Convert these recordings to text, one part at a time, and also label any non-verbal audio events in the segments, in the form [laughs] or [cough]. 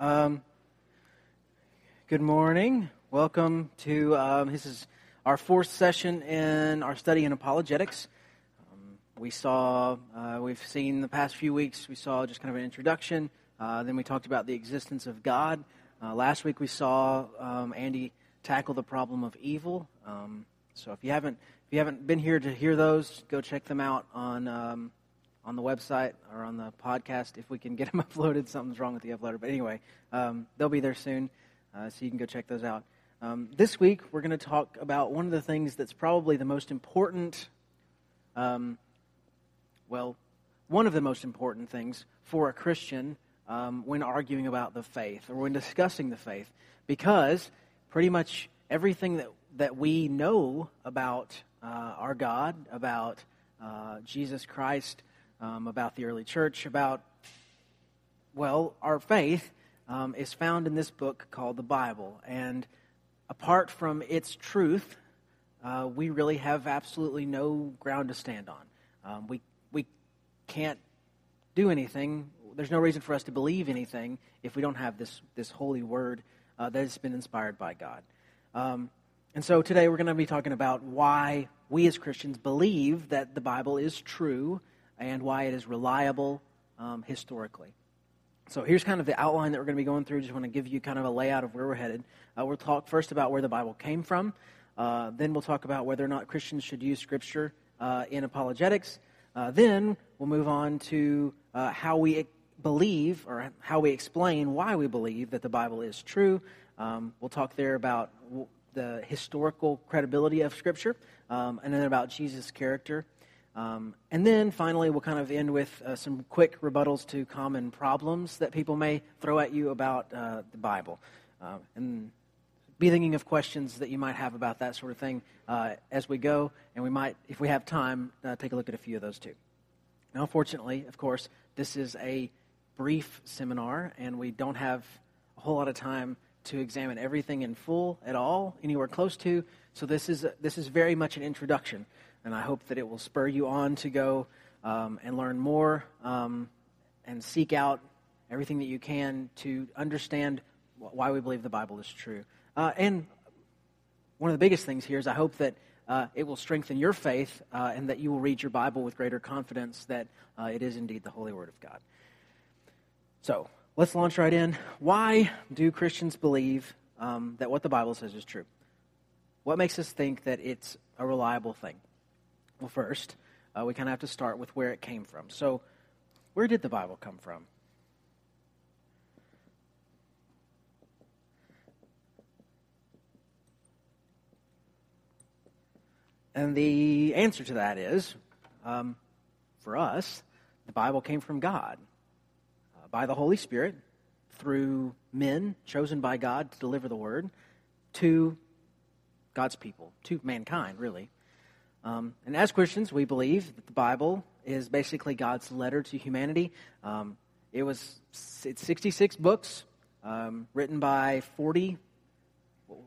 Um, good morning. Welcome to um, this is our fourth session in our study in apologetics. Um, we saw uh, we've seen the past few weeks. We saw just kind of an introduction. Uh, then we talked about the existence of God. Uh, last week we saw um, Andy tackle the problem of evil. Um, so if you haven't if you haven't been here to hear those, go check them out on um, on the website or on the podcast if we can get [laughs] them uploaded. Something's wrong with the uploader. But anyway, um, they'll be there soon, uh, so you can go check those out. Um, this week, we're going to talk about one of the things that's probably the most important, um, well, one of the most important things for a Christian um, when arguing about the faith or when discussing the faith, because pretty much everything that, that we know about uh, our God, about uh, Jesus Christ, um, about the early church, about, well, our faith um, is found in this book called the Bible. And apart from its truth, uh, we really have absolutely no ground to stand on. Um, we, we can't do anything. There's no reason for us to believe anything if we don't have this, this holy word uh, that has been inspired by God. Um, and so today we're going to be talking about why we as Christians believe that the Bible is true and why it is reliable um, historically. So here's kind of the outline that we're going to be going through. Just want to give you kind of a layout of where we're headed. Uh, we'll talk first about where the Bible came from. Uh, then we'll talk about whether or not Christians should use Scripture uh, in apologetics. Uh, then we'll move on to uh, how we believe or how we explain why we believe that the Bible is true. Um, we'll talk there about the historical credibility of Scripture, um, and then about Jesus' character um, and then finally, we'll kind of end with uh, some quick rebuttals to common problems that people may throw at you about uh, the Bible. Uh, and be thinking of questions that you might have about that sort of thing uh, as we go. And we might, if we have time, uh, take a look at a few of those too. Now, fortunately, of course, this is a brief seminar, and we don't have a whole lot of time to examine everything in full at all, anywhere close to. So this is, this is very much an introduction and I hope that it will spur you on to go um, and learn more um, and seek out everything that you can to understand why we believe the Bible is true. Uh, and one of the biggest things here is I hope that uh, it will strengthen your faith uh, and that you will read your Bible with greater confidence that uh, it is indeed the Holy Word of God. So let's launch right in. Why do Christians believe um, that what the Bible says is true? What makes us think that it's a reliable thing? Well, first, uh, we kind of have to start with where it came from. So, where did the Bible come from? And the answer to that is um, for us, the Bible came from God uh, by the Holy Spirit through men chosen by God to deliver the word to God's people, to mankind, really. Um, and as Christians, we believe that the Bible is basically God's letter to humanity. Um, it was it's 66 books um, written by 40,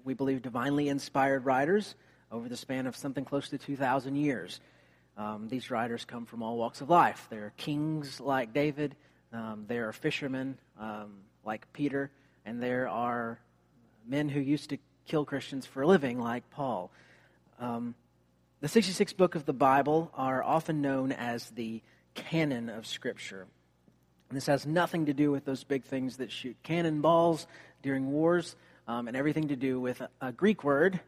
we believe, divinely inspired writers over the span of something close to 2,000 years. Um, these writers come from all walks of life. There are kings like David, um, there are fishermen um, like Peter, and there are men who used to kill Christians for a living like Paul. Um, the 66 book of the Bible are often known as the canon of Scripture. And this has nothing to do with those big things that shoot cannonballs during wars, um, and everything to do with a, a Greek word,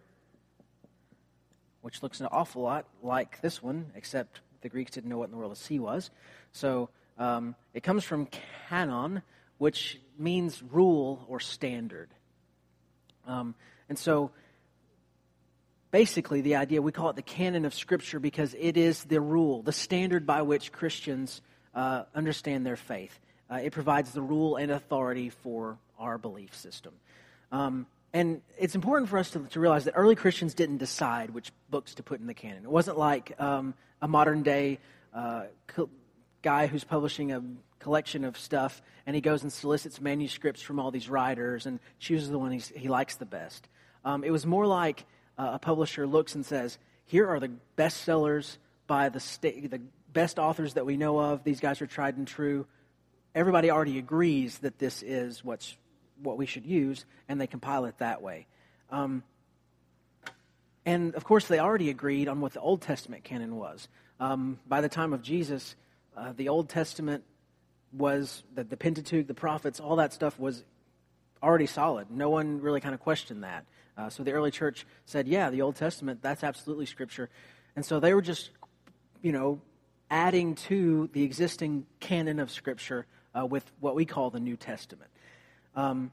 which looks an awful lot like this one, except the Greeks didn't know what in the world a sea was. So um, it comes from canon, which means rule or standard. Um, and so basically the idea, we call it the canon of Scripture because it is the rule, the standard by which Christians uh, understand their faith. Uh, it provides the rule and authority for our belief system. Um, and it's important for us to, to, realize that early Christians didn't decide which books to put in the canon. It wasn't like um, a modern day uh, co- guy who's publishing a collection of stuff and he goes and solicits manuscripts from all these writers and chooses the one he likes the best. Um, it was more like uh, a publisher looks and says, here are the best sellers by the, the best authors that we know of. These guys are tried and true. Everybody already agrees that this is what's what we should use, and they compile it that way. Um, and of course, they already agreed on what the Old Testament canon was. Um, by the time of Jesus, uh, the Old Testament was the, the Pentateuch, the prophets, all that stuff was already solid. No one really kind of questioned that. Uh, so the early church said, yeah, the Old Testament, that's absolutely Scripture. And so they were just, you know, adding to the existing canon of Scripture uh, with what we call the New Testament. Um,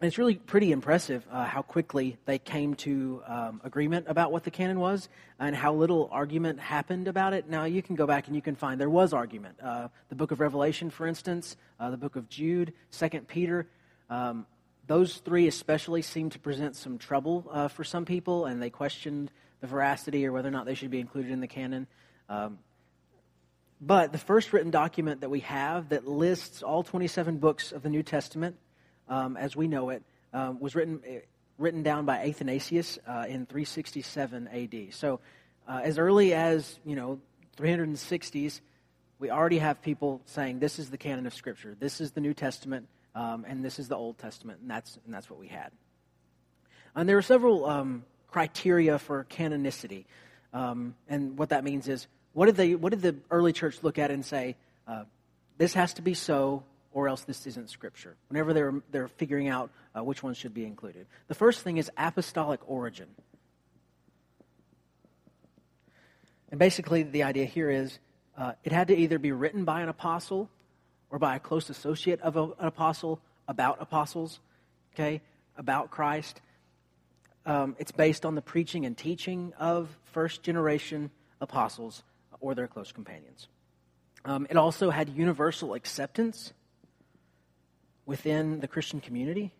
and it's really pretty impressive uh, how quickly they came to um, agreement about what the canon was and how little argument happened about it. Now, you can go back and you can find there was argument. Uh, the book of Revelation, for instance, uh, the book of Jude, Second Peter, um, those three especially seem to present some trouble uh, for some people, and they questioned the veracity or whether or not they should be included in the canon. Um, but the first written document that we have that lists all 27 books of the New Testament um, as we know it, um, was written, eh, written down by Athanasius uh, in 367 AD. So uh, as early as, you know, 360s, we already have people saying this is the canon of Scripture. This is the New Testament, um, and this is the Old Testament, and that's, and that's what we had. And there are several um, criteria for canonicity. Um, and what that means is, what did, they, what did the early church look at and say, uh, this has to be so, or else this isn't Scripture, whenever they're, they're figuring out uh, which ones should be included. The first thing is apostolic origin. And basically, the idea here is uh, it had to either be written by an apostle or by a close associate of a, an apostle about apostles, okay, about Christ. Um, it's based on the preaching and teaching of first generation apostles or their close companions. Um, it also had universal acceptance within the Christian community?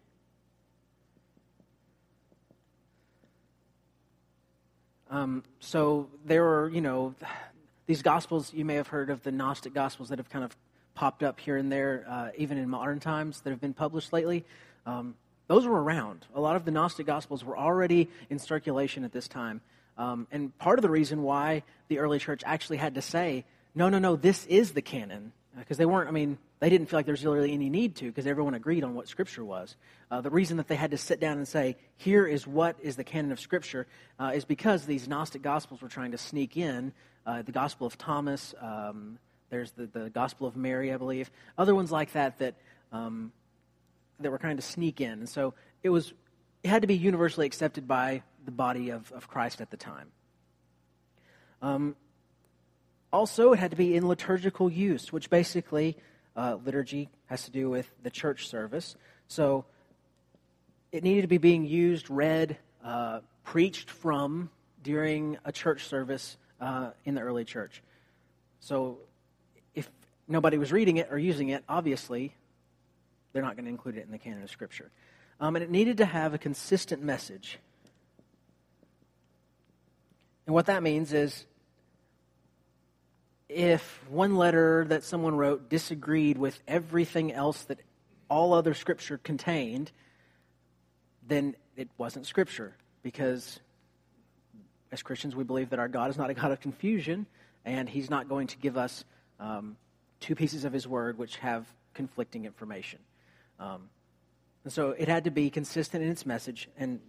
Um, so there are, you know, [sighs] these gospels, you may have heard of the Gnostic gospels that have kind of popped up here and there, uh, even in modern times, that have been published lately. Um, those were around. A lot of the Gnostic gospels were already in circulation at this time. Um, and part of the reason why the early church actually had to say, no, no, no, this is the canon, because they weren't, I mean, they didn't feel like there was really any need to because everyone agreed on what Scripture was. Uh, the reason that they had to sit down and say, here is what is the canon of Scripture, uh, is because these Gnostic Gospels were trying to sneak in uh, the Gospel of Thomas, um, there's the, the Gospel of Mary, I believe, other ones like that that, um, that were kind of sneak in. And so it was, it had to be universally accepted by the body of, of Christ at the time. Um, also, it had to be in liturgical use, which basically uh, liturgy has to do with the church service. So it needed to be being used, read, uh, preached from during a church service uh, in the early church. So nobody was reading it or using it, obviously they're not going to include it in the canon of Scripture. Um, and it needed to have a consistent message. And what that means is if one letter that someone wrote disagreed with everything else that all other scripture contained, then it wasn't scripture because as Christians we believe that our God is not a God of confusion and he's not going to give us um, two pieces of his word which have conflicting information. Um, and so it had to be consistent in its message and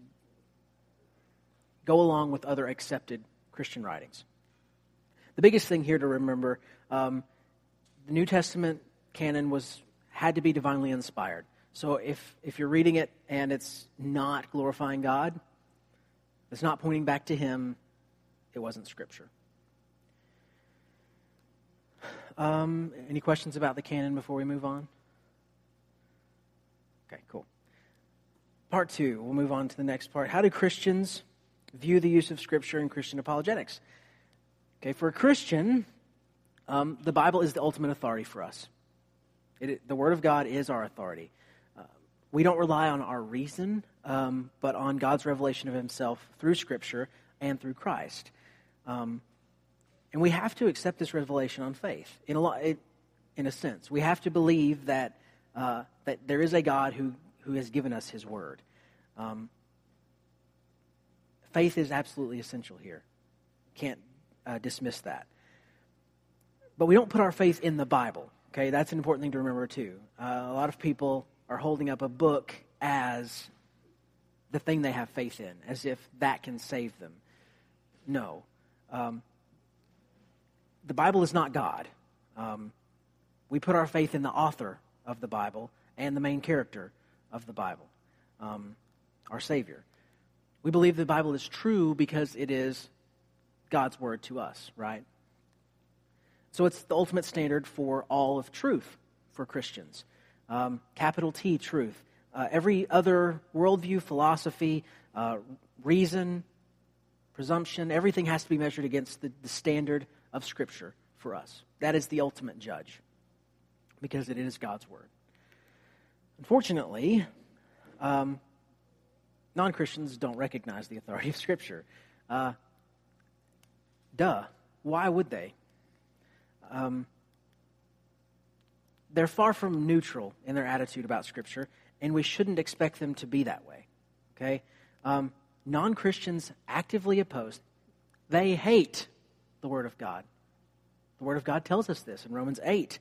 go along with other accepted Christian writings. The biggest thing here to remember um, the New Testament canon was had to be divinely inspired. So if, if you're reading it and it's not glorifying God, it's not pointing back to Him, it wasn't Scripture. Um, any questions about the canon before we move on? Okay, cool. Part two, we'll move on to the next part. How do Christians view the use of Scripture in Christian apologetics? Okay, for a Christian, um, the Bible is the ultimate authority for us. It, the Word of God is our authority. Uh, we don't rely on our reason, um, but on God's revelation of Himself through Scripture and through Christ. Um, and we have to accept this revelation on faith, in a, it, in a sense. We have to believe that, uh, that there is a God who, who has given us His Word. Um, faith is absolutely essential here. Can't uh, dismiss that. But we don't put our faith in the Bible. Okay, that's an important thing to remember too. Uh, a lot of people are holding up a book as the thing they have faith in, as if that can save them. No. Um, the Bible is not God. Um, we put our faith in the author of the Bible and the main character of the Bible, um, our Savior. We believe the Bible is true because it is God's word to us, right? So it's the ultimate standard for all of truth for Christians. Um, capital T, truth. Uh, every other worldview, philosophy, uh, reason, presumption, everything has to be measured against the, the standard of Scripture for us. That is the ultimate judge because it is God's Word. Unfortunately, um, non Christians don't recognize the authority of Scripture. Uh, duh. Why would they? Um, they're far from neutral in their attitude about Scripture, and we shouldn't expect them to be that way. Okay? Um, non Christians actively oppose, they hate the Word of God. The Word of God tells us this in Romans 8.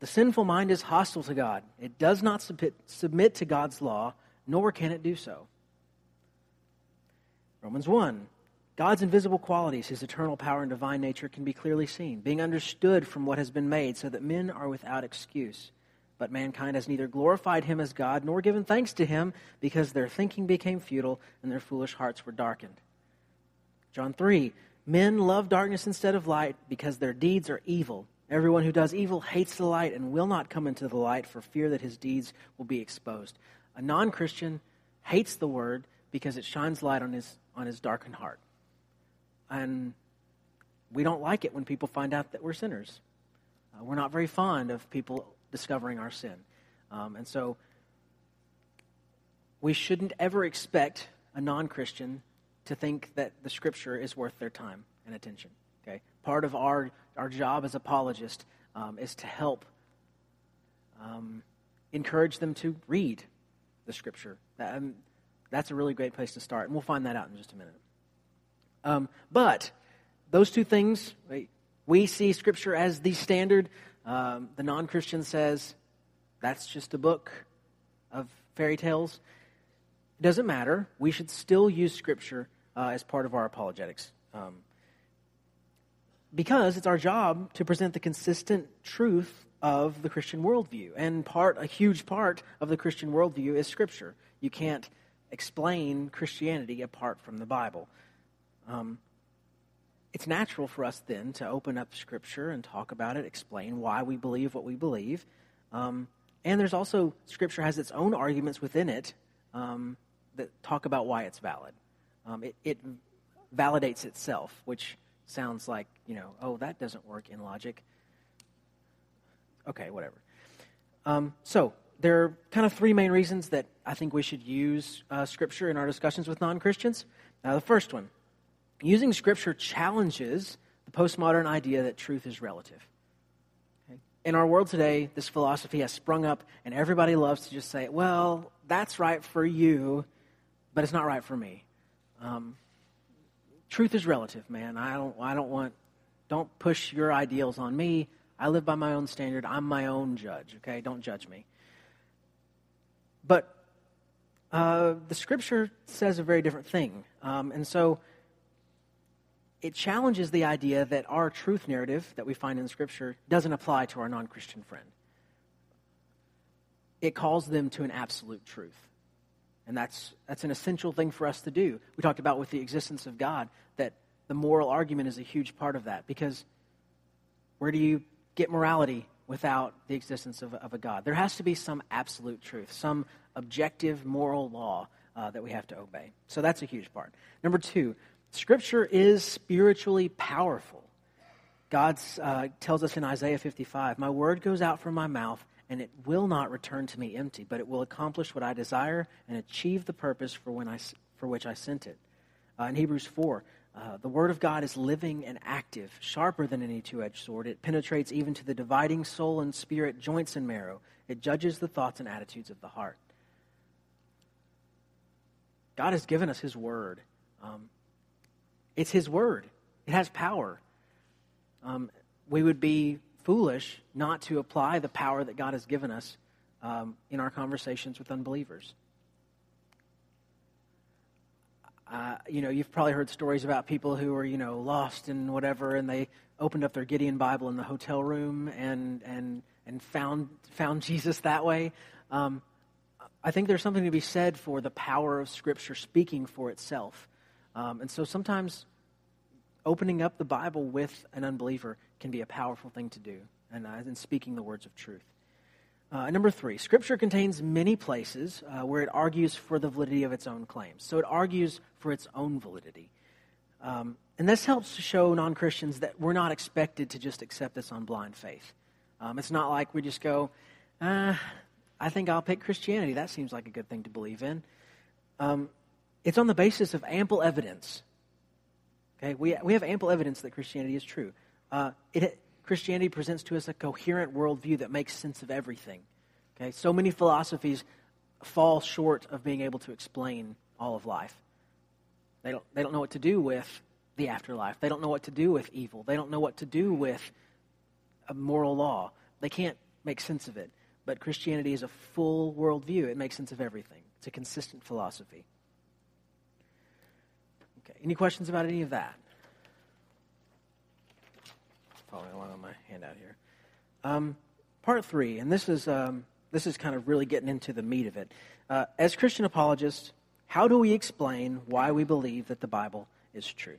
The sinful mind is hostile to God. It does not submit, submit to God's law, nor can it do so. Romans 1. God's invisible qualities, his eternal power and divine nature, can be clearly seen, being understood from what has been made, so that men are without excuse. But mankind has neither glorified him as God nor given thanks to him, because their thinking became futile and their foolish hearts were darkened. John 3. Men love darkness instead of light because their deeds are evil. Everyone who does evil hates the light and will not come into the light for fear that his deeds will be exposed. A non Christian hates the word because it shines light on his, on his darkened heart. And we don't like it when people find out that we're sinners. Uh, we're not very fond of people discovering our sin. Um, and so we shouldn't ever expect a non Christian to think that the scripture is worth their time and attention. Okay? Part of our, our job as apologists um, is to help um, encourage them to read the scripture. That, um, that's a really great place to start, and we'll find that out in just a minute. Um, but those two things, right, we see scripture as the standard. Um, the non Christian says that's just a book of fairy tales. It doesn't matter. We should still use scripture uh, as part of our apologetics. Um, because it's our job to present the consistent truth of the Christian worldview. And part, a huge part of the Christian worldview is Scripture. You can't explain Christianity apart from the Bible. Um, it's natural for us then to open up Scripture and talk about it, explain why we believe what we believe. Um, and there's also, Scripture has its own arguments within it um, that talk about why it's valid um, it, it validates itself, which sounds like, you know, oh, that doesn't work in logic. Okay, whatever. Um, so, there are kind of three main reasons that I think we should use uh, Scripture in our discussions with non Christians. Now, the first one using Scripture challenges the postmodern idea that truth is relative. In our world today, this philosophy has sprung up, and everybody loves to just say, well, that's right for you, but it's not right for me. Um, truth is relative, man. I don't, I don't want, don't push your ideals on me. I live by my own standard. I'm my own judge, okay? Don't judge me. But uh, the scripture says a very different thing. Um, and so it challenges the idea that our truth narrative that we find in scripture doesn't apply to our non Christian friend. It calls them to an absolute truth. And that's, that's an essential thing for us to do. We talked about with the existence of God that the moral argument is a huge part of that because where do you get morality without the existence of, of a God? There has to be some absolute truth, some objective moral law uh, that we have to obey. So that's a huge part. Number two, Scripture is spiritually powerful. God uh, tells us in Isaiah 55, My word goes out from my mouth and it will not return to me empty, but it will accomplish what I desire and achieve the purpose for, when I, for which I sent it. Uh, in Hebrews 4, uh, the Word of God is living and active, sharper than any two edged sword. It penetrates even to the dividing soul and spirit, joints and marrow. It judges the thoughts and attitudes of the heart. God has given us His Word. Um, it's His Word, it has power. Um, we would be foolish not to apply the power that God has given us um, in our conversations with unbelievers. Uh, you know, you've probably heard stories about people who are, you know, lost and whatever, and they opened up their Gideon Bible in the hotel room and and and found found [laughs] Jesus that way. Um, I think there's something to be said for the power of Scripture speaking for itself, um, and so sometimes opening up the Bible with an unbeliever can be a powerful thing to do, and uh, in speaking the words of truth. Uh, number three, Scripture contains many places uh, where it argues for the validity of its own claims. So it argues for its own validity. Um, and this helps to show non Christians that we're not expected to just accept this on blind faith. Um, it's not like we just go, uh, I think I'll pick Christianity. That seems like a good thing to believe in. Um, it's on the basis of ample evidence. Okay, we, we have ample evidence that Christianity is true. Uh, it, Christianity presents to us a coherent worldview that makes sense of everything. Okay, so many philosophies fall short of being able to explain all of life. They don't, they don't know what to do with the afterlife. They don't know what to do with evil. They don't know what to do with a moral law. They can't make sense of it. But Christianity is a full worldview. It makes sense of everything. It's a consistent philosophy. Okay, any questions about any of that? Following along on my handout here. Um, part three, and this is um, this is kind of really getting into the meat of it. Uh, as Christian apologists, how do we explain why we believe that the Bible is true?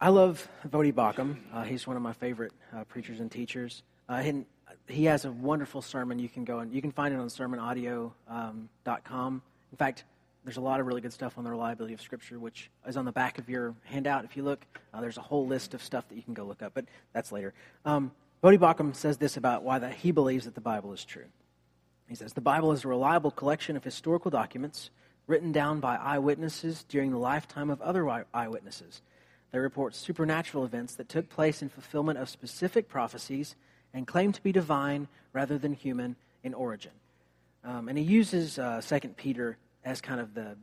I love Voddie Baucham. Uh, he's one of my favorite uh, preachers and teachers. Uh, he, he, has a wonderful sermon. You can go and you can find it on sermonaudio.com. Um, In fact, there's a lot of really good stuff on the reliability of Scripture, which is on the back of your handout. If you look, uh, there's a whole list of stuff that you can go look up, but that's later. Um, Voddie Baucham says this about why that he believes that the Bible is true. He says, The Bible is a reliable collection of historical documents written down by eyewitnesses during the lifetime of other eyewitnesses. They report supernatural events that took place in fulfillment of specific prophecies and claim to be divine rather than human in origin. Um, and he uses uh, 2 Peter as kind of the,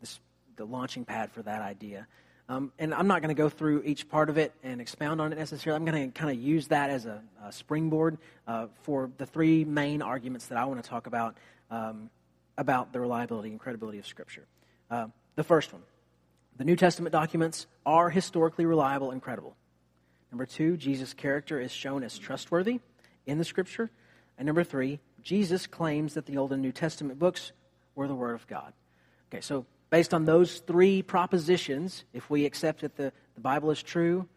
the, the launching pad for that idea. Um, and I'm not going to go through each part of it and expound on it necessarily. I'm going to kind of use that as a, a springboard uh, for the three main arguments that I want to talk about um, about the reliability and credibility of Scripture. Uh, the first one the New Testament documents are historically reliable and credible. Number two, Jesus' character is shown as trustworthy in the Scripture. And number three, Jesus claims that the Old and New Testament books were the Word of God. Okay, so based on those three propositions, if we accept that the, the Bible is true,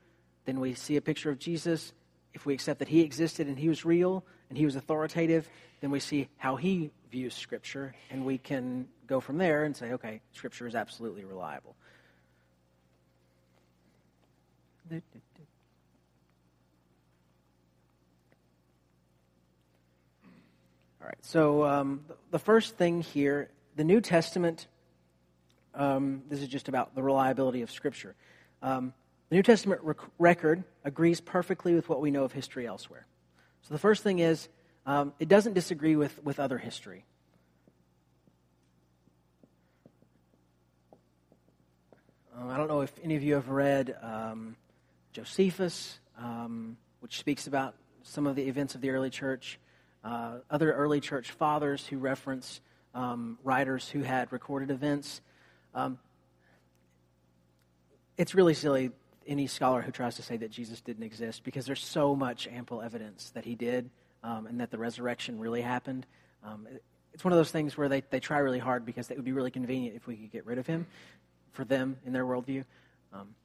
then we see a picture of Jesus. If we accept that he existed and he was real and he was authoritative, then we see how he views Scripture, and we can go from there and say, okay, Scripture is absolutely reliable. Right, so um, the first thing here, the New Testament, um, this is just about the reliability of Scripture. Um, the New Testament rec- record agrees perfectly with what we know of history elsewhere. So the first thing is, um, it doesn't disagree with, with other history. Um, I don't know if any of you have read um, Josephus, which speaks about some of the events of the early church uh, other early church fathers who reference um, writers who had recorded events. Um, it's really silly, any scholar who tries to say that Jesus didn't exist, because there's so much ample evidence that he did um, and that the resurrection really happened. Um, it's one of those things where they, they try really hard because it would be really convenient if we could get rid of him for them in their worldview. Um,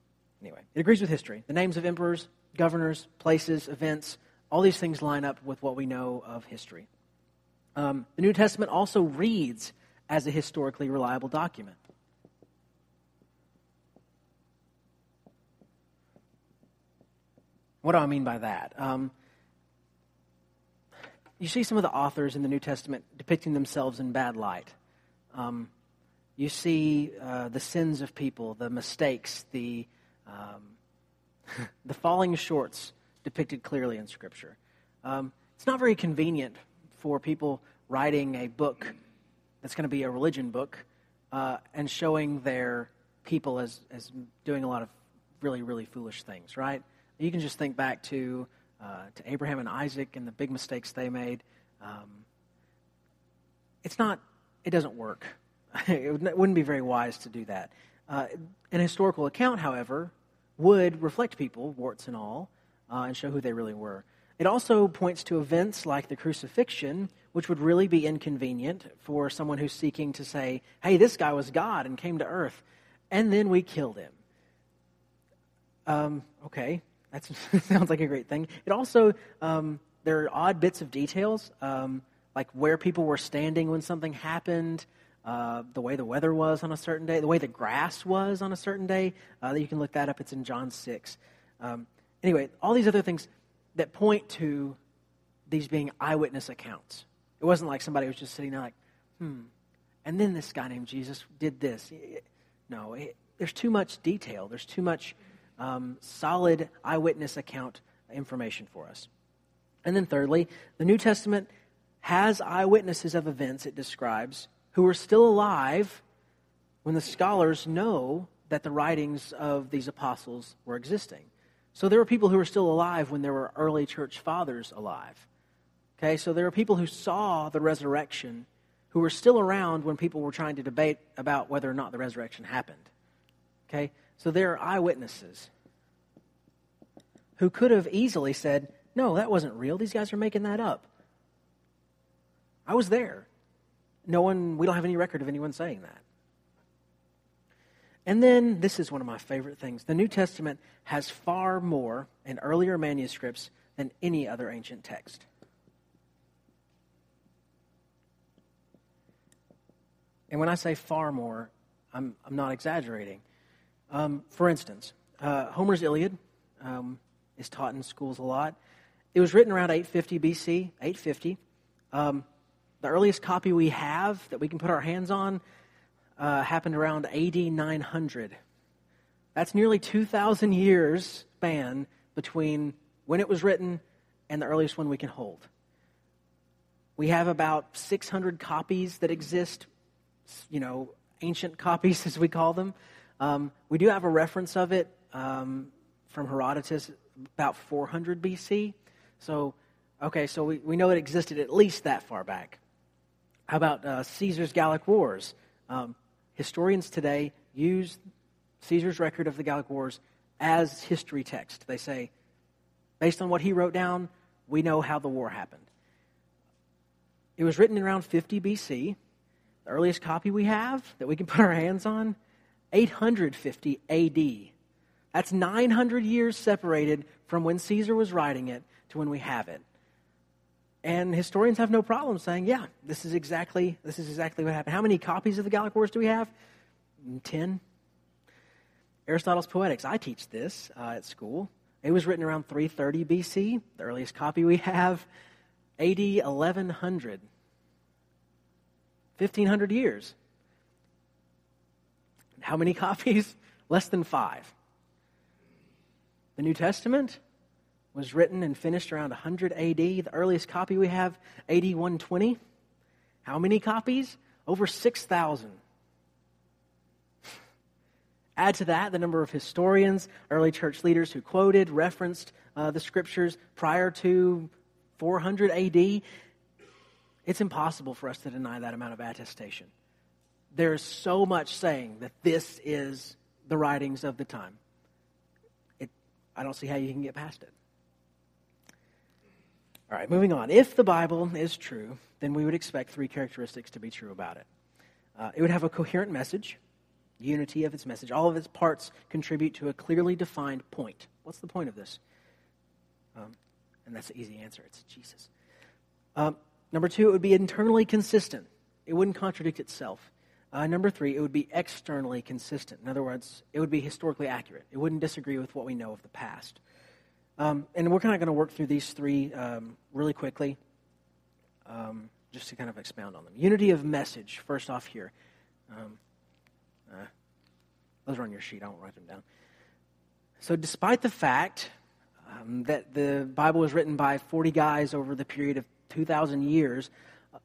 anyway, it agrees with history. The names of emperors, governors, places, events, all these things line up with what we know of history. Um, the New Testament also reads as a historically reliable document. What do I mean by that? Um, you see some of the authors in the New Testament depicting themselves in bad light. Um, you see uh, the sins of people, the mistakes, the, um, [laughs] the falling shorts depicted clearly in Scripture. Um, it's not very convenient for people writing a book that's going to be a religion book uh, and showing their people as, as doing a lot of really, really foolish things, right? You can just think back to uh, to Abraham and Isaac and the big mistakes they made. Um, it's not, it doesn't work. [laughs] it wouldn't be very wise to do that. Uh, an historical account, however, would reflect people, warts and all, uh, and show who they really were. It also points to events like the crucifixion, which would really be inconvenient for someone who's seeking to say, hey, this guy was God and came to earth, and then we killed him. Um, okay, that [laughs] sounds like a great thing. It also, um, there are odd bits of details, um, like where people were standing when something happened, uh, the way the weather was on a certain day, the way the grass was on a certain day. Uh, you can look that up. It's in John 6. Um, anyway, all these other things that point to these being eyewitness accounts. It wasn't like somebody was just sitting there like, hmm, and then this guy named Jesus did this. No, it, there's too much detail. There's too much um, solid eyewitness account information for us. And then, thirdly, the New Testament has eyewitnesses of events it describes who are still alive when the scholars know that the writings of these apostles were existing. So there were people who were still alive when there were early church fathers alive. Okay, so there are people who saw the resurrection who were still around when people were trying to debate about whether or not the resurrection happened. Okay, so there are eyewitnesses who could have easily said, No, that wasn't real. These guys are making that up. I was there no one, we don't have any record of anyone saying that. And then, this is one of my favorite things the New Testament has far more in earlier manuscripts than any other ancient text. And when I say far more, I'm, I'm not exaggerating. Um, for instance, uh, Homer's Iliad um, is taught in schools a lot. It was written around 850 BC, 850. Um, the earliest copy we have that we can put our hands on uh, happened around AD 900. That's nearly 2,000 years span between when it was written and the earliest one we can hold. We have about 600 copies that exist, you know, ancient [laughs] copies as we call them. Um, we do have a reference of it um, from Herodotus about 400 BC. So, okay, so we, we know it existed at least that far back. How about uh, Caesar's Gallic Wars? Um, historians today use Caesar's record of the Gallic Wars as history text. They say, based on what he wrote down, we know how the war happened. It was written around 50 BC. The earliest copy we have that we can [laughs] put our hands on, 850 AD. That's 900 years separated from when Caesar was writing it to when we have it. And historians have no problem saying, yeah, this is exactly this is exactly what happened. How many copies of the Gallic Wars do we have? Ten. Aristotle's Poetics. I teach this uh, at school. It was written around 330 BC. The earliest copy we have, AD 1100. 1500 years. How many [laughs] copies? Less than five. The New Testament, was written and finished around 100 AD. The earliest copy we have, AD 120. How many copies? Over 6,000. Add to that the number of historians, early church leaders who quoted, referenced uh, the scriptures prior to 400 AD. It's impossible for us to deny that amount of attestation. There's so much saying that this is the writings of the time. It, I don't see how you can get past it. All right, moving on. If the Bible is true, then we would expect three characteristics to be true about it. Uh, it would have a coherent message, unity of its message. All of its parts contribute to a clearly defined point. What's the point of this? Um, and that's the easy answer it's Jesus. Um, number two, it would be internally consistent, it wouldn't contradict itself. Uh, number three, it would be externally consistent. In other words, it would be historically accurate. It wouldn't disagree with what we know of the past. Um, and we're kind of going to work through these three um, really quickly, um, just to kind of expound on them. Unity of message, first off here. Um, uh, those are on your sheet. I won't write them down. So, despite the fact um, that the Bible was written by 40 guys over the period of 2,000 years, uh,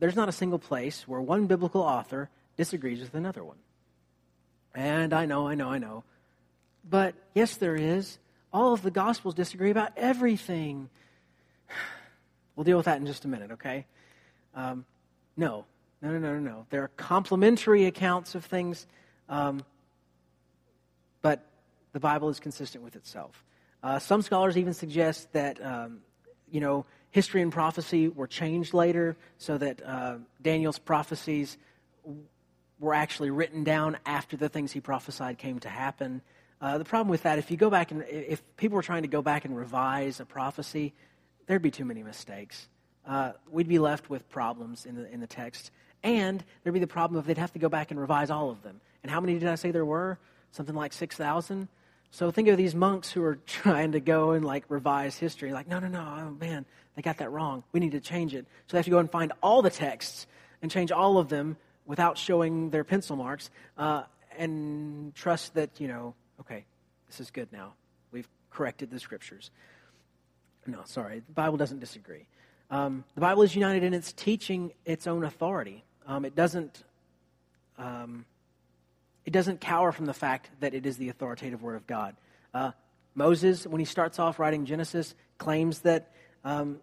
there's not a single place where one biblical author disagrees with another one. And I know, I know, I know. But yes, there is. All of the Gospels disagree about everything. [sighs] We'll deal with that in just a minute, okay? Um, no, no, no, no, no. There are complementary accounts of things, um, but the Bible is consistent with itself. Uh, some scholars even suggest that, um, you know, history and prophecy were changed later so that uh, Daniel's prophecies were actually written down after the things he prophesied came to happen. Uh, the problem with that, if you go back and if people were trying to go back and revise a prophecy, there'd be too many mistakes. Uh, we'd be left with problems in the in the text, and there'd be the problem of they'd have to go back and revise all of them. And how many did I say there were? Something like six thousand. So think of these monks who are [laughs] trying to go and like revise history. Like, no, no, no, oh man, they got that wrong. We need to change it. So they have to go and find all the texts and change all of them without showing their pencil marks uh, and trust that, you know, okay, this is good now. We've corrected the scriptures. No, sorry, the Bible doesn't disagree. Um, the Bible is united in its teaching its own authority. Um, it doesn't. Um, it doesn't cower from the fact that it is the authoritative word of God. Uh, Moses, when he starts off writing Genesis, claims that um,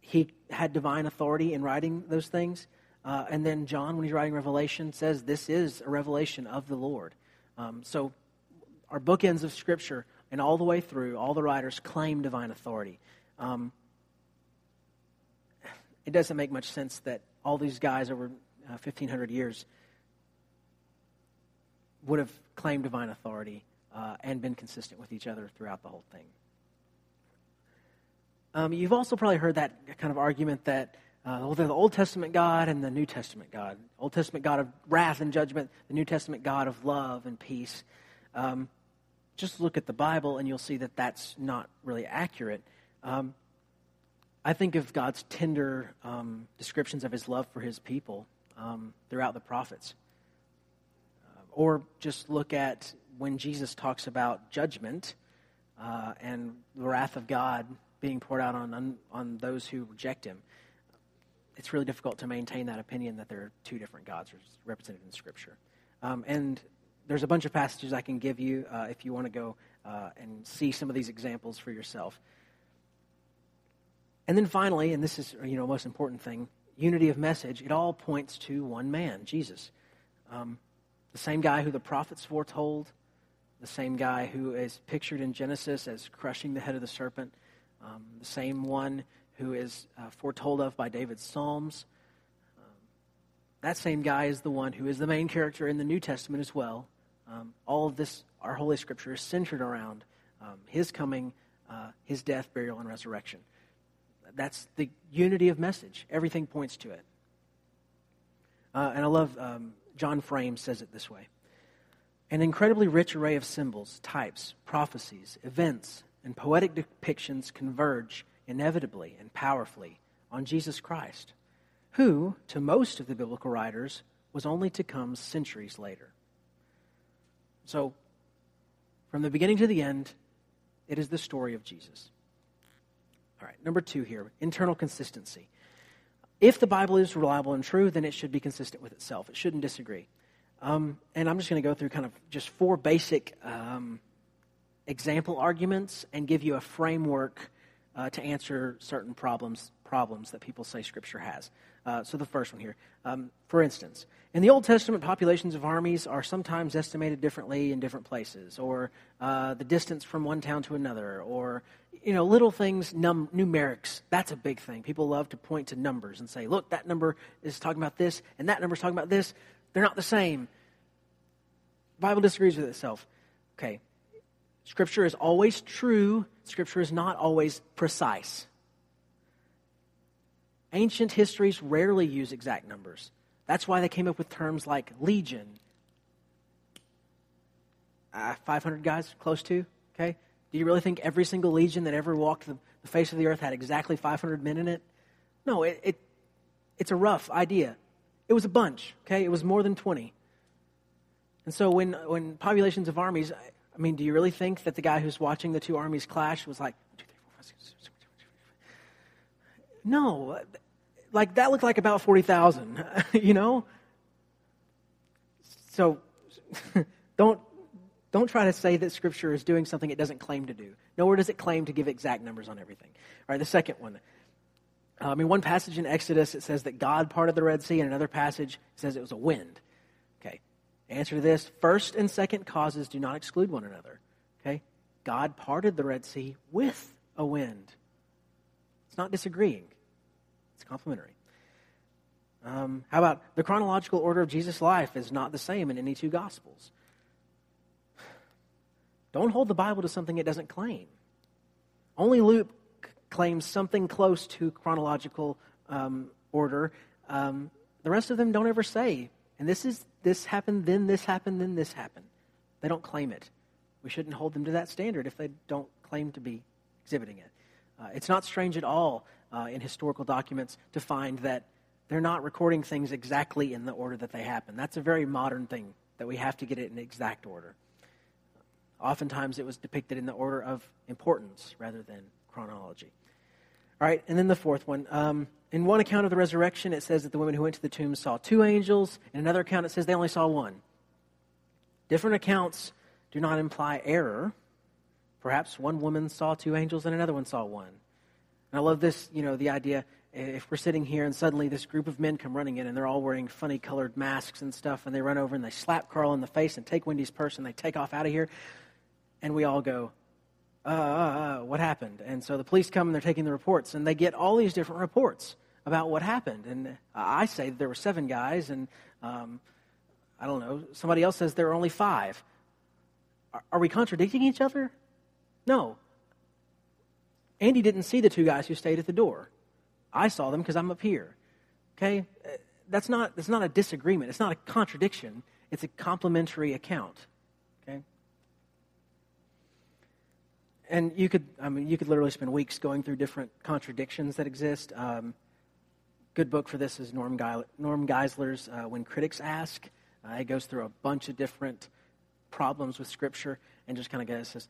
he had divine authority in writing those things. Uh, and then John, when he's writing Revelation, says this is a revelation of the Lord. Um, so our bookends of Scripture and all the way through, all the writers claim divine authority. Um, it doesn't make much sense that all these guys over uh, 1,500 years would have claimed divine authority uh, and been consistent with each other throughout the whole thing. Um, you've also probably heard that kind of argument that uh, well, the Old Testament God and the New Testament God. Old Testament God of wrath and judgment, the New Testament God of love and peace. Um, just look at the Bible and you'll see that that's not really accurate. Um, I think of God's tender um, descriptions of his love for his people um, throughout the prophets. Or just look at when Jesus talks about judgment uh, and the wrath of God being poured out on, on those who reject him. It's really difficult to maintain that opinion that there are two different gods represented in Scripture. Um, and there's a bunch of passages I can give you uh, if you want to go uh, and see some of these examples for yourself. And then finally, and this is you know most important thing, unity of message. It all points to one man, Jesus. Um, the same guy who the prophets foretold, the same guy who is pictured in Genesis as crushing the head of the serpent, um, the same one who is uh, foretold of by David's Psalms. Um, that same guy is the one who is the main character in the New Testament as well. Um, all of this, our Holy Scripture, is centered around um, his coming, uh, his death, burial, and resurrection. That's the unity of message. Everything points to it. Uh, and I love um, John Frame says it this way An incredibly rich array of symbols, types, prophecies, events, and poetic depictions converge inevitably and powerfully on Jesus Christ, who, to most of the biblical writers, was only to come centuries later. So, from the beginning to the end, it is the story of Jesus. All right, number two here internal consistency if the Bible is reliable and true, then it should be consistent with itself. It shouldn't disagree. Um, and I'm just going to go through kind of just four basic um, example arguments and give you a framework uh, to answer certain problems problems that people say Scripture has. Uh, so the first one here, um, for instance, in the Old Testament, populations of armies are sometimes estimated differently in different places, or uh, the distance from one town to another, or you know, little things, num- numerics. That's a big thing. People love to point to numbers and say, "Look, that number is talking about this, and that number is talking about this. They're not the same." The Bible disagrees with itself. Okay, Scripture is always true. Scripture is not always precise. Ancient histories rarely use exact numbers. That's why they came up with terms like legion. Uh, 500 guys, close to, okay? Do you really think every single legion that ever walked the, the face of the earth had exactly 500 men in it? No, it, it, it's a rough idea. It was a bunch, okay? It was more than 20. And so when, when populations of armies, I mean, do you really think that the guy who's watching the two armies clash was like, no, like that looked like about 40,000, [laughs] you know? So [laughs] don't, Don't try to say that Scripture is doing something it doesn't claim to do. Nowhere does it claim to give exact numbers on everything. All right, the second one. Um, mean, one passage in Exodus, it says that God parted the Red Sea. and another passage, says it was a wind. Okay. Answer to this first and second causes do not exclude one another. Okay. God parted the Red Sea with a wind. It's not disagreeing, complementary. Um, how about the chronological order of Jesus' life is not the same in any two Gospels? Don't hold the Bible to something it doesn't claim. Only Luke claims something close to chronological um, order. Um, the rest of them don't ever say, and this is this happened, then this happened, then this happened. They don't claim it. We shouldn't hold them to that standard if they don't claim to be exhibiting it. Uh, it's not strange at all uh, in historical documents to find that they're not recording things exactly in the order that they happen. That's a very modern thing that we have to get it in exact order. Oftentimes it was depicted in the order of importance rather than chronology. All right, and then the fourth one. Um, in one account of the resurrection, it says that the women who went to the tomb saw two angels. In another account, it says they only saw one. Different accounts do not imply error. Perhaps one woman saw two angels and another one saw one. And I love this, you know, the idea if we're sitting here and suddenly this group of men come running in and they're all wearing funny colored masks and stuff and they run over and they slap Carl in the face and take Wendy's purse and they take off out of here and we all go, uh, uh, uh, what happened? And so the police come and they're taking the reports and they get all these different reports about what happened. And I say there were seven guys and um, I don't know, somebody else says there were only five. Are, are we contradicting each other? No. Andy didn't see the two guys who stayed at the door. I saw them because I'm up here. Okay? Uh, that's not, that's not a disagreement. It's not a contradiction. It's a complementary account. Okay? And you could, I mean, you could literally spend weeks going through different contradictions that exist. Um, good book for this is Norm, Norm Geisler's uh, When Critics Ask. Uh, it goes through a bunch of different problems with Scripture and just kind of goes, says,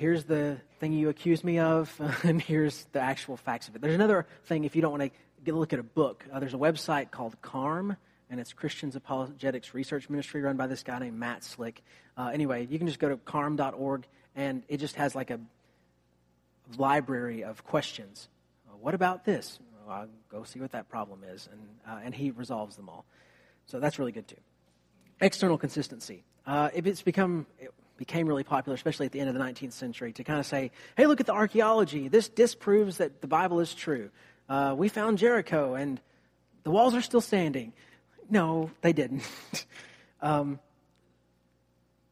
here's the thing you accuse me of, [laughs] and here's the actual facts of it. There's another thing if you don't want to get a look at a book. Uh, there's a website called CARM, and it's Christians Apologetics Research Ministry run by this guy named Matt Slick. Uh, anyway, you can just go to carm.org, and it just has like a library of questions. Uh, what about this? Well, I'll go see what that problem is, and, uh, and he resolves them all. So that's really good too. External consistency. Uh, if it's become, it, became really popular, especially at the end of the 19th century, to kind of say, hey, look at the archaeology. This disproves that the Bible is true. Uh, we found Jericho, and the walls are still standing. No, they didn't. [laughs] um,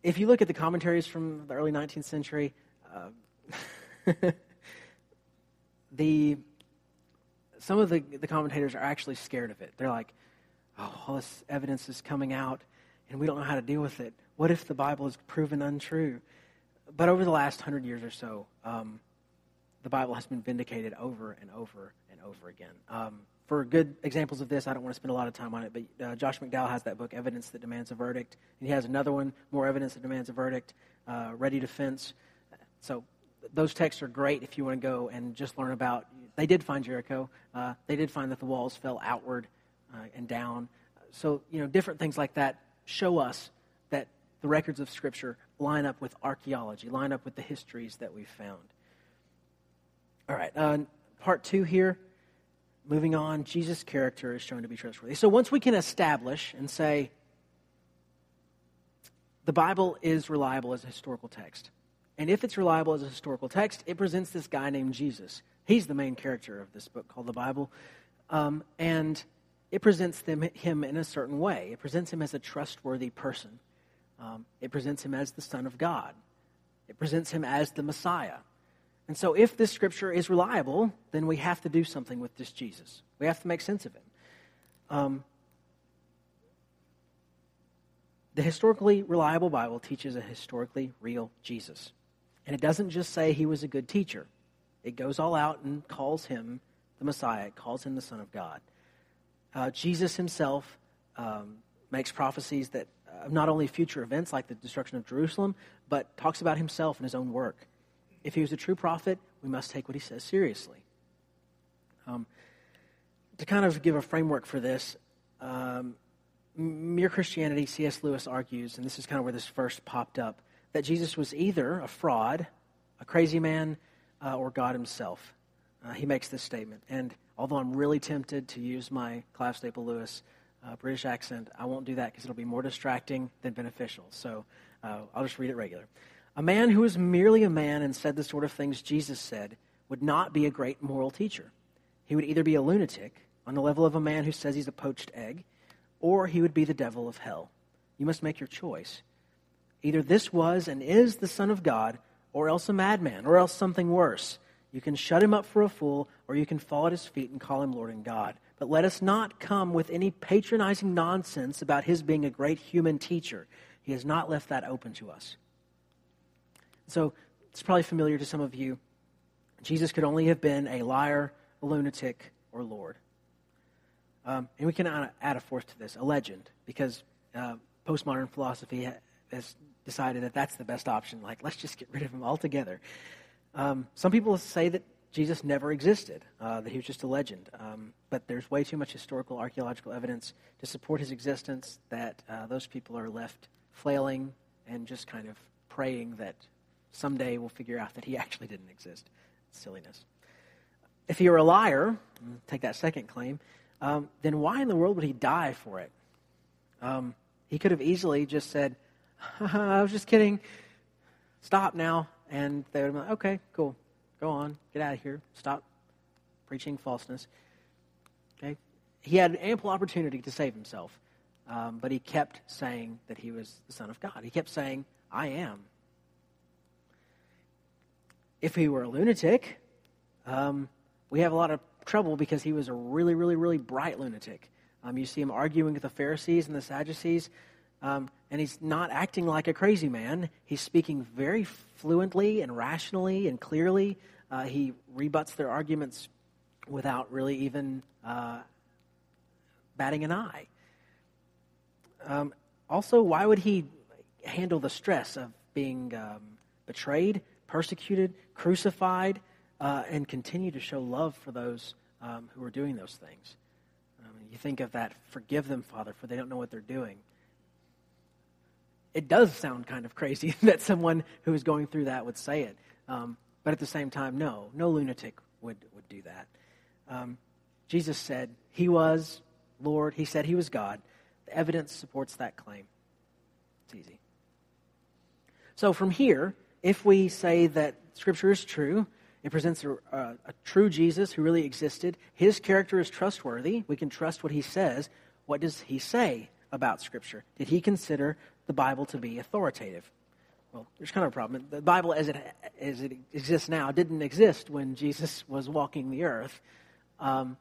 if you look at the commentaries from the early 19th century, uh, [laughs] the some of the, the commentators are actually scared of it. They're like, oh, all this evidence is coming out, and we don't know how to deal with it. What if the Bible is proven untrue? But over the last hundred years or so, um, the Bible has been vindicated over and over and over again. Um, for good examples of this, I don't want to spend a lot of time on it, but uh, Josh McDowell has that book, Evidence That Demands a Verdict. And he has another one, More Evidence That Demands a Verdict, uh, Ready Defense. So those texts are great if you want to go and just learn about. They did find Jericho. Uh, they did find that the walls fell outward uh, and down. So, you know, different things like that show us the records of Scripture line up with archaeology, line up with the histories that we've found. All right, uh, part two here. Moving on, Jesus' character is shown to be trustworthy. So once we can establish and say the Bible is reliable as a historical text, and if it's reliable as a historical text, it presents this guy named Jesus. He's the main character of this book called the Bible. Um, and it presents them, him in a certain way. It presents him as a trustworthy person. Um, it presents him as the Son of God. It presents him as the Messiah. And so, if this scripture is reliable, then we have to do something with this Jesus. We have to make sense of him. Um, the historically reliable Bible teaches a historically real Jesus. And it doesn't just say he was a good teacher, it goes all out and calls him the Messiah, it calls him the Son of God. Uh, Jesus himself um, makes prophecies that not only future events like the destruction of Jerusalem, but talks about himself and his own work. If he was a true prophet, we must take what he says seriously. Um, to kind of give a framework for this, um, Mere Christianity, C.S. Lewis argues, and this is kind of where this first popped up, that Jesus was either a fraud, a crazy man, uh, or God himself. Uh, he makes this statement. And although I'm really tempted to use my Clive Staple Lewis uh, British accent, I won't do that because it'll be more distracting than beneficial. So uh, I'll just read it regular. A man who was merely a man and said the sort of things Jesus said would not be a great moral teacher. He would either be a lunatic on the level of a man who says he's a poached egg, or he would be the devil of hell. You must make your choice. Either this was and is the Son of God, or else a madman, or else something worse. You can shut him up for a fool, or you can fall at his feet and call him Lord and God. But let us not come with any patronizing nonsense about his being a great human teacher. He has not left that open to us. So it's probably familiar to some of you. Jesus could only have been a liar, a lunatic, or Lord. Um, and we can add a fourth to this, a legend, because uh, postmodern philosophy has decided that that's the best option. Like, let's just get rid of him altogether. Um, some people say that Jesus never existed, uh, that he was just a legend. Um, but there's way too much historical, archaeological evidence to support his existence that uh, those people are left flailing and just kind of praying that someday we'll figure out that he [laughs] actually didn't exist. silliness. If he were a liar, take that second claim, um, then why in the world would he die for it? Um, he could have easily just said, [laughs] I was just kidding. Stop now. And they would have been like, okay, cool. Go on. Get out of here. Stop preaching falseness. Okay? He had ample opportunity to save himself, um, but he kept saying that he was the Son of God. He kept saying, I am. If he were a lunatic, um, we have a lot of trouble because he was a really, really, really bright lunatic. Um, you see him arguing with the Pharisees and the Sadducees, um, and he's not acting like a crazy man. He's speaking very fluently and rationally and clearly. Uh, he rebuts their arguments without really even uh, batting an eye. Um, also, why would he handle the stress of being um, betrayed, persecuted, crucified, uh, and continue to show love for those um, who are doing those things? Um, you think of that, forgive them, Father, for they don't know what they're doing. It does sound kind of crazy [laughs] that someone who is going through that would say it. Um, but at the same time, no, no lunatic would, would do that. Um, Jesus said he was Lord, he said he was God. The evidence supports that claim. It's easy. So from here, if we say that Scripture is true, it presents a, a, a, true Jesus who really existed. His character is trustworthy. We can trust what he says. What does he say about Scripture? Did he consider the Bible to be authoritative? Well, there's kind of a problem. The Bible, as it, as it exists now, didn't exist when Jesus [laughs] was walking the earth. Um,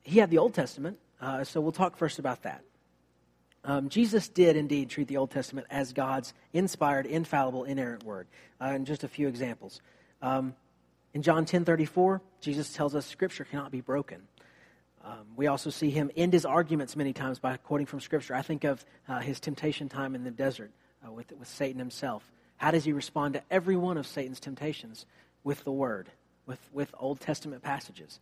he had the Old Testament, uh, so we'll talk first about that. Um, Jesus did indeed treat the Old Testament as God's inspired, infallible, inerrant word. Uh, and just a few examples. Um, in John 10:34, Jesus tells us Scripture cannot be broken. Um, we also see him end his arguments many times by quoting from Scripture. I think of uh, his temptation time in the desert uh, with, with Satan himself. How does he respond to every one of Satan's temptations? With the Word, with, with Old Testament passages.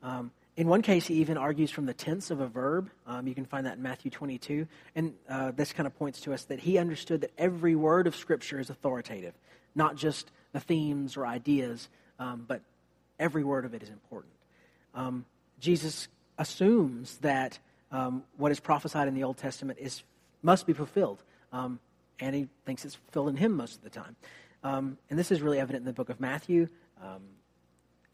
Um, in one case, he even argues from the tense of a verb. Um, you can find that in Matthew 22. And uh, this kind of points to us that he understood that every word of Scripture is authoritative, not just the themes or ideas, um, but every word of it is important. Um, Jesus assumes that um, what is prophesied in the Old Testament is must be fulfilled, um, and he thinks it's fulfilled in him most of the time. Um, and this is really evident in the book of Matthew.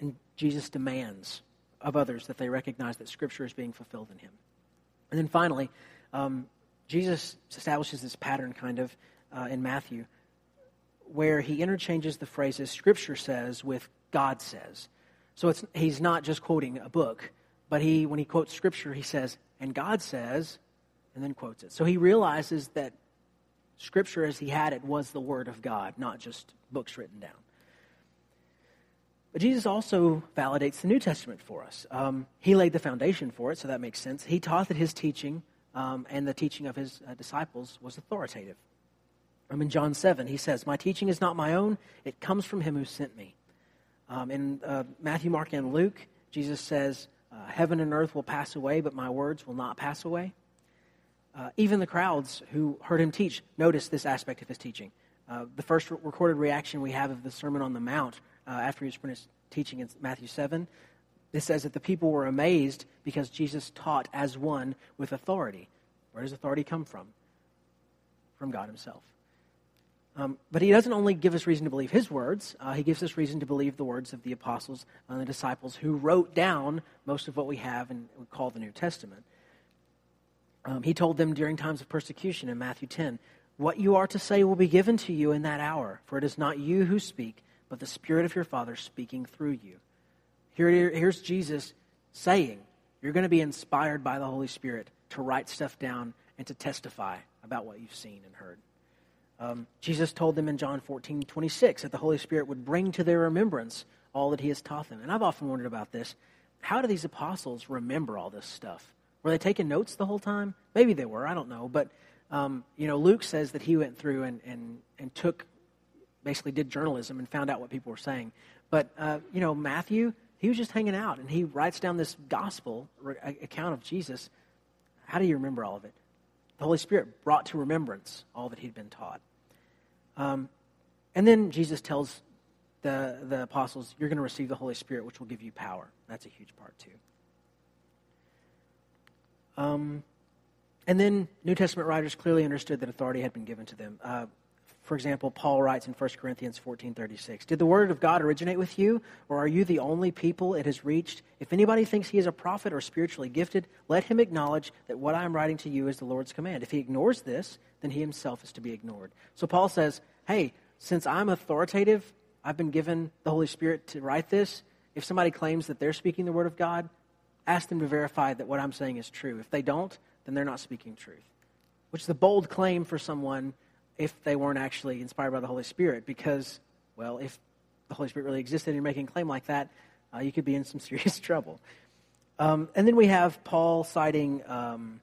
and Jesus demands of others that they recognize that Scripture is being fulfilled in him. And then finally, um, Jesus establishes this pattern kind of uh, in Matthew where he interchanges the phrases Scripture says with God says. So he's not just quoting a book, but he, when he quotes Scripture, he says, and God says, and then quotes it. So he realizes that Scripture as he had it was the Word of God, not just books written down. But Jesus also validates the New Testament for us. Um, he laid the foundation for it, so that makes sense. He taught that his teaching um, and the teaching of his uh, disciples was authoritative. Um, in John 7, he says, My teaching is not my own, it comes from him who sent me. Um, in uh, Matthew, Mark, and Luke, Jesus says, uh, Heaven and earth will pass away, but my words will not pass away. Uh, even the crowds who heard him teach noticed this aspect of his teaching. Uh, the first recorded reaction we have of the Sermon on the Mount uh, after he was finished teaching in Matthew 7, it says that the people were amazed because Jesus taught as one with authority. Where does authority come from? From God Himself. Um, but He doesn't only give us reason to believe His words, uh, He gives us reason to believe the words of the apostles and the disciples who wrote down most of what we have and we call the New Testament. Um, he told them during times of persecution in Matthew 10 what you are to say will be given to you in that hour, for it is not you who speak, but the Spirit of your Father speaking through you. Here, here's Jesus saying, You're going to be inspired by the Holy Spirit to write stuff down and to testify about what you've seen and heard. Um, Jesus told them in John 14, 26 that the Holy Spirit would bring to their remembrance all that he has taught them. And I've often wondered about this. How do these apostles remember all this stuff? Were they taking notes the whole time? Maybe they were, I don't know. But um, you know, Luke says that he went through and, and, and took, basically did journalism and found out what people were saying. But, uh, you know, Matthew, he was just hanging out and he writes down this gospel account of Jesus. How do you remember all of it? The Holy Spirit brought to remembrance all that he'd been taught. Um, and then Jesus tells the, the apostles, You're going to receive the Holy Spirit, which will give you power. That's a huge part, too. Um, and then New Testament writers clearly understood that authority had been given to them. Uh, for example, Paul writes in 1 Corinthians 14:36, "Did the word of God originate with you, or are you the only people it has reached? If anybody thinks he is a prophet or spiritually gifted, let him acknowledge that what I am writing to you is the Lord's command. If he ignores this, then he himself is to be ignored." So Paul says, "Hey, since I'm authoritative, I've been given the Holy Spirit to write this. If somebody claims that they're speaking the word of God, ask them to verify that what I'm saying is true. If they don't, then they're not speaking truth. Which is a bold claim for someone if they weren't actually inspired by the Holy Spirit, because, well, if the Holy Spirit really existed and you're making a claim like that, uh, you could be in some [laughs] serious trouble. Um, and then we have Paul citing um,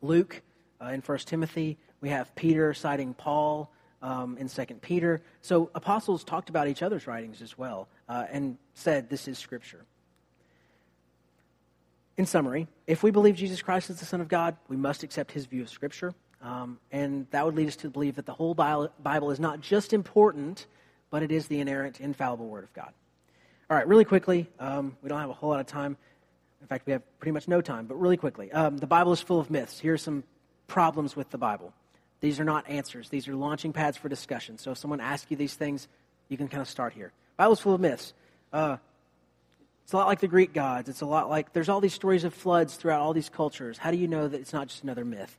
Luke uh, in 1 Timothy. We have Peter citing Paul um, in 2 Peter. So apostles talked about each other's writings as well uh, and said this is Scripture. In summary, if we believe Jesus Christ is the Son of God, we must accept his view of Scripture. Um, and that would lead us to believe that the whole Bible is not just important, but it is the inerrant, infallible Word of God. All right, really quickly, um, we don't have a whole lot of time. In fact, we have pretty much no time, but really quickly. Um, the Bible is full of myths. Here are some problems with the Bible. These are not answers, these are launching pads for discussion. So if someone asks you these things, you can kind of start here. Bible's full of myths. Uh, it's a lot like the Greek gods. It's a lot like there's all these stories of floods throughout all these cultures. How do you know that it's not just another myth?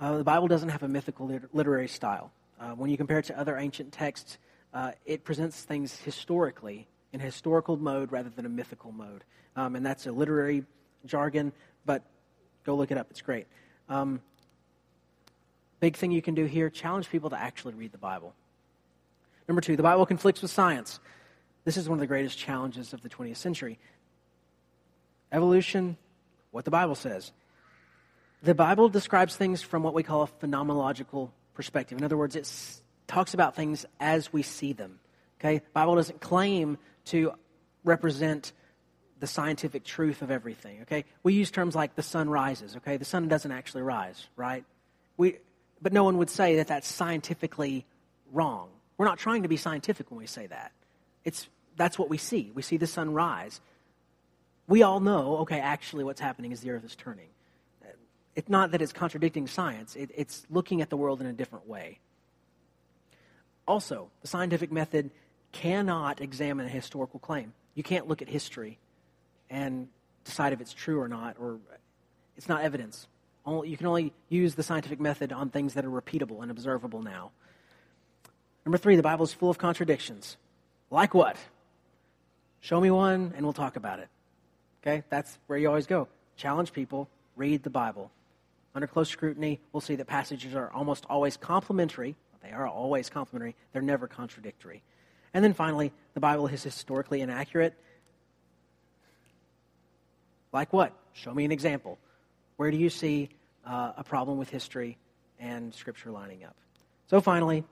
Uh, the Bible doesn't have a mythical liter- literary style. Uh, when you compare it to other ancient texts, uh, it presents things historically in historical mode rather than a mythical mode. Um, and that's a literary jargon, but go look it up. It's great. Um, big thing you can do here challenge people to actually read the Bible. Number two, the Bible conflicts with science. This is one of the greatest challenges of the 20th century. Evolution, what the Bible says. The Bible describes things from what we call a phenomenological perspective. In other words, it talks about things as we see them. Okay? Bible doesn't claim to represent the scientific truth of everything. Okay? We use terms like the sun rises. Okay? The sun doesn't actually rise, right? We, but no one would say that that's scientifically wrong. We're not trying to be scientific when we say that. It's, that's what we see. We see the sun rise. We all know, okay, actually what's happening is the earth is turning. It's not that it's contradicting science, it, it's looking at the world in a different way. Also, the scientific method cannot examine a historical claim. You can't look at history and decide if it's true or not, or it's not evidence. you can only use the scientific method on things that are repeatable and observable now. Number three, the Bible is full of contradictions. Like what? Show me one and we'll talk about it. Okay? That's where you always go. Challenge people, read the Bible. Under close scrutiny, we'll see that passages are almost always complementary. They are always complementary, they're never contradictory. And then finally, the Bible is historically inaccurate. Like what? Show me an example. Where do you see uh, a problem with history and Scripture lining up? So finally,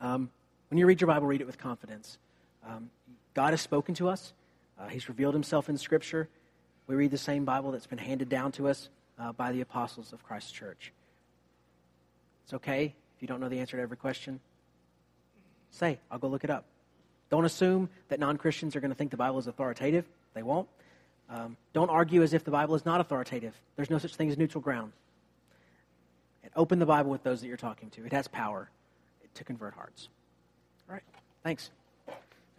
um, when you read your Bible, read it with confidence. Um, God has spoken to us, uh, He's revealed Himself in Scripture. We read the same Bible that's been handed down to us uh, by the apostles of Christ's church. It's okay if you don't know the answer to every question. Say, I'll go look it up. Don't assume that non Christians are going to think the Bible is authoritative. They won't. Um, don't argue as if the Bible is not authoritative. There's no such thing as neutral ground. And open the Bible with those that you're talking to. It has power to convert hearts. All right. Thanks.